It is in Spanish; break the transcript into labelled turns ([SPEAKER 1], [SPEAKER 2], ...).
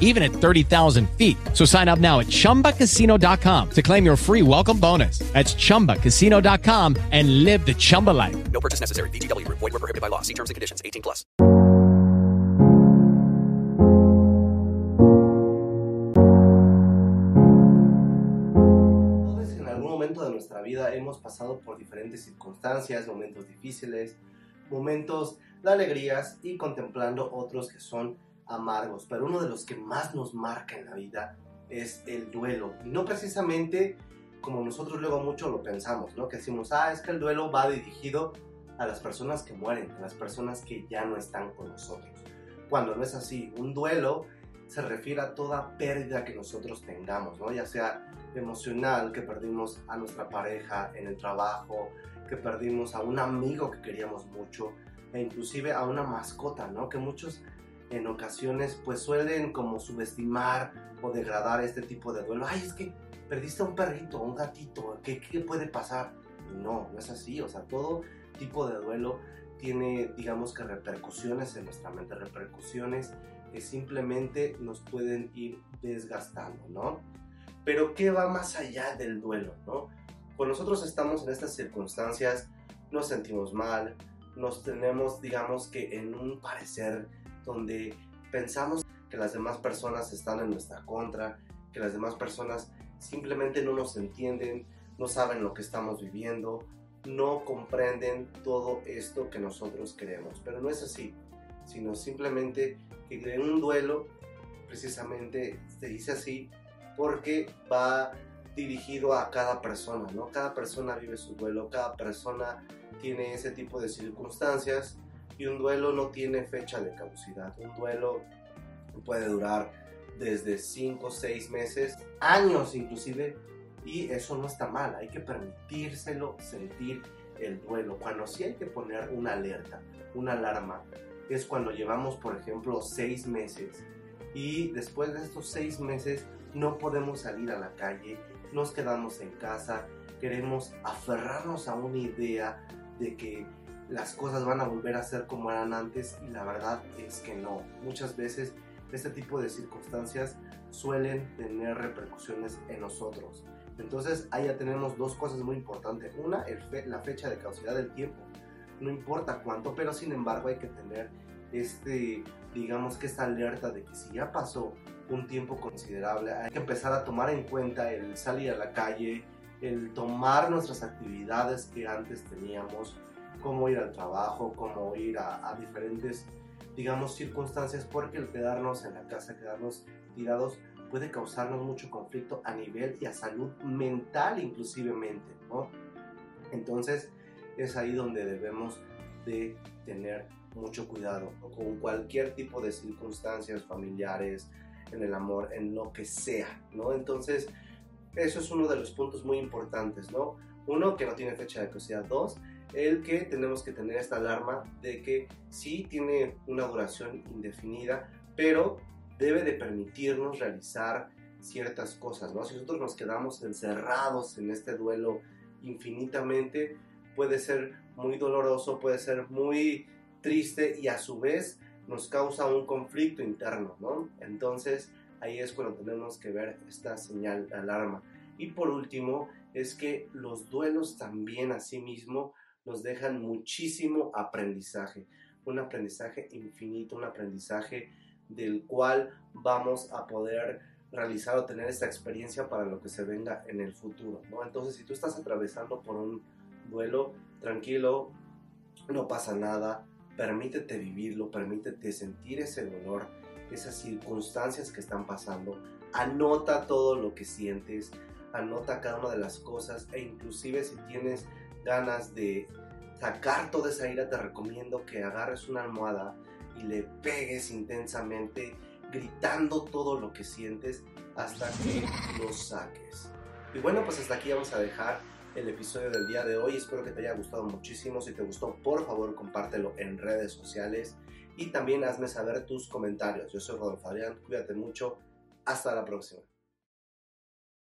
[SPEAKER 1] even at 30,000 feet. So sign up now at ChumbaCasino.com to claim your free welcome bonus. That's ChumbaCasino.com and live the Chumba life.
[SPEAKER 2] No purchase necessary. VGW. Void were prohibited by law. See terms and conditions. 18 plus.
[SPEAKER 3] Todos en algún momento de nuestra vida hemos pasado por diferentes circunstancias, momentos difíciles, momentos de alegrías y contemplando otros que son amargos, pero uno de los que más nos marca en la vida es el duelo. Y no precisamente como nosotros luego mucho lo pensamos, ¿no? Que decimos, ah, es que el duelo va dirigido a las personas que mueren, a las personas que ya no están con nosotros. Cuando no es así, un duelo se refiere a toda pérdida que nosotros tengamos, ¿no? Ya sea emocional, que perdimos a nuestra pareja en el trabajo, que perdimos a un amigo que queríamos mucho, e inclusive a una mascota, ¿no? Que muchos en ocasiones pues suelen como subestimar o degradar este tipo de duelo. Ay, es que perdiste a un perrito, un gatito, ¿qué, qué puede pasar? Y no, no es así, o sea, todo tipo de duelo tiene, digamos que repercusiones en nuestra mente, repercusiones que simplemente nos pueden ir desgastando, ¿no? Pero ¿qué va más allá del duelo, no? Cuando nosotros estamos en estas circunstancias, nos sentimos mal, nos tenemos, digamos que en un parecer donde pensamos que las demás personas están en nuestra contra, que las demás personas simplemente no nos entienden, no saben lo que estamos viviendo, no comprenden todo esto que nosotros queremos. Pero no es así, sino simplemente que en un duelo precisamente se dice así porque va dirigido a cada persona, ¿no? Cada persona vive su duelo, cada persona tiene ese tipo de circunstancias y un duelo no tiene fecha de caducidad. Un duelo puede durar desde 5, 6 meses, años inclusive, y eso no está mal, hay que permitírselo sentir el duelo. Cuando sí hay que poner una alerta, una alarma, es cuando llevamos, por ejemplo, 6 meses y después de estos 6 meses no podemos salir a la calle, nos quedamos en casa, queremos aferrarnos a una idea de que las cosas van a volver a ser como eran antes y la verdad es que no. Muchas veces este tipo de circunstancias suelen tener repercusiones en nosotros. Entonces ahí ya tenemos dos cosas muy importantes. Una, el la fecha de caducidad del tiempo. No importa cuánto, pero sin embargo hay que tener este, digamos que esta alerta de que si ya pasó un tiempo considerable, hay que empezar a tomar en cuenta el salir a la calle, el tomar nuestras actividades que antes teníamos, cómo ir al trabajo, cómo ir a, diferentes, digamos, circunstancias, porque el quedarnos en la casa, quedarnos tirados, puede causarnos mucho conflicto a nivel y a salud mental inclusivemente, ¿no? Entonces es ahí donde debemos de tener mucho cuidado con cualquier tipo de circunstancias familiares, en el amor, en lo que sea, ¿no? Entonces, eso es uno de los puntos muy importantes, ¿no? Uno, que no tiene fecha de caducidad. Dos, el que tenemos que tener esta alarma de que sí tiene una duración indefinida, pero debe de permitirnos realizar ciertas cosas, ¿no? Si nosotros nos quedamos encerrados en este duelo infinitamente, puede ser muy doloroso, puede ser muy triste y a su vez nos causa un conflicto interno, ¿no? Entonces ahí es cuando tenemos que ver esta señal de alarma. Y por último, es que los duelos también a sí mismo nos dejan muchísimo aprendizaje, un aprendizaje infinito, un aprendizaje del cual vamos a poder realizar o tener esta experiencia para lo que se venga en el futuro, ¿no? Entonces, si tú estás atravesando por un duelo, tranquilo, no pasa nada, permítete vivirlo, permítete sentir ese dolor, esas circunstancias que están pasando, anota todo lo que sientes, anota cada una de las cosas e inclusive si tienes ganas de sacar toda esa ira, te recomiendo que agarres una almohada y le pegues intensamente, gritando todo lo que sientes hasta que lo saques. Y bueno, pues hasta aquí vamos a dejar el episodio del día de hoy. Espero que te haya gustado muchísimo. Si te gustó, por favor, compártelo en redes sociales y también hazme saber tus comentarios. Yo soy Rodolfo Adrián, cuídate mucho. Hasta la próxima.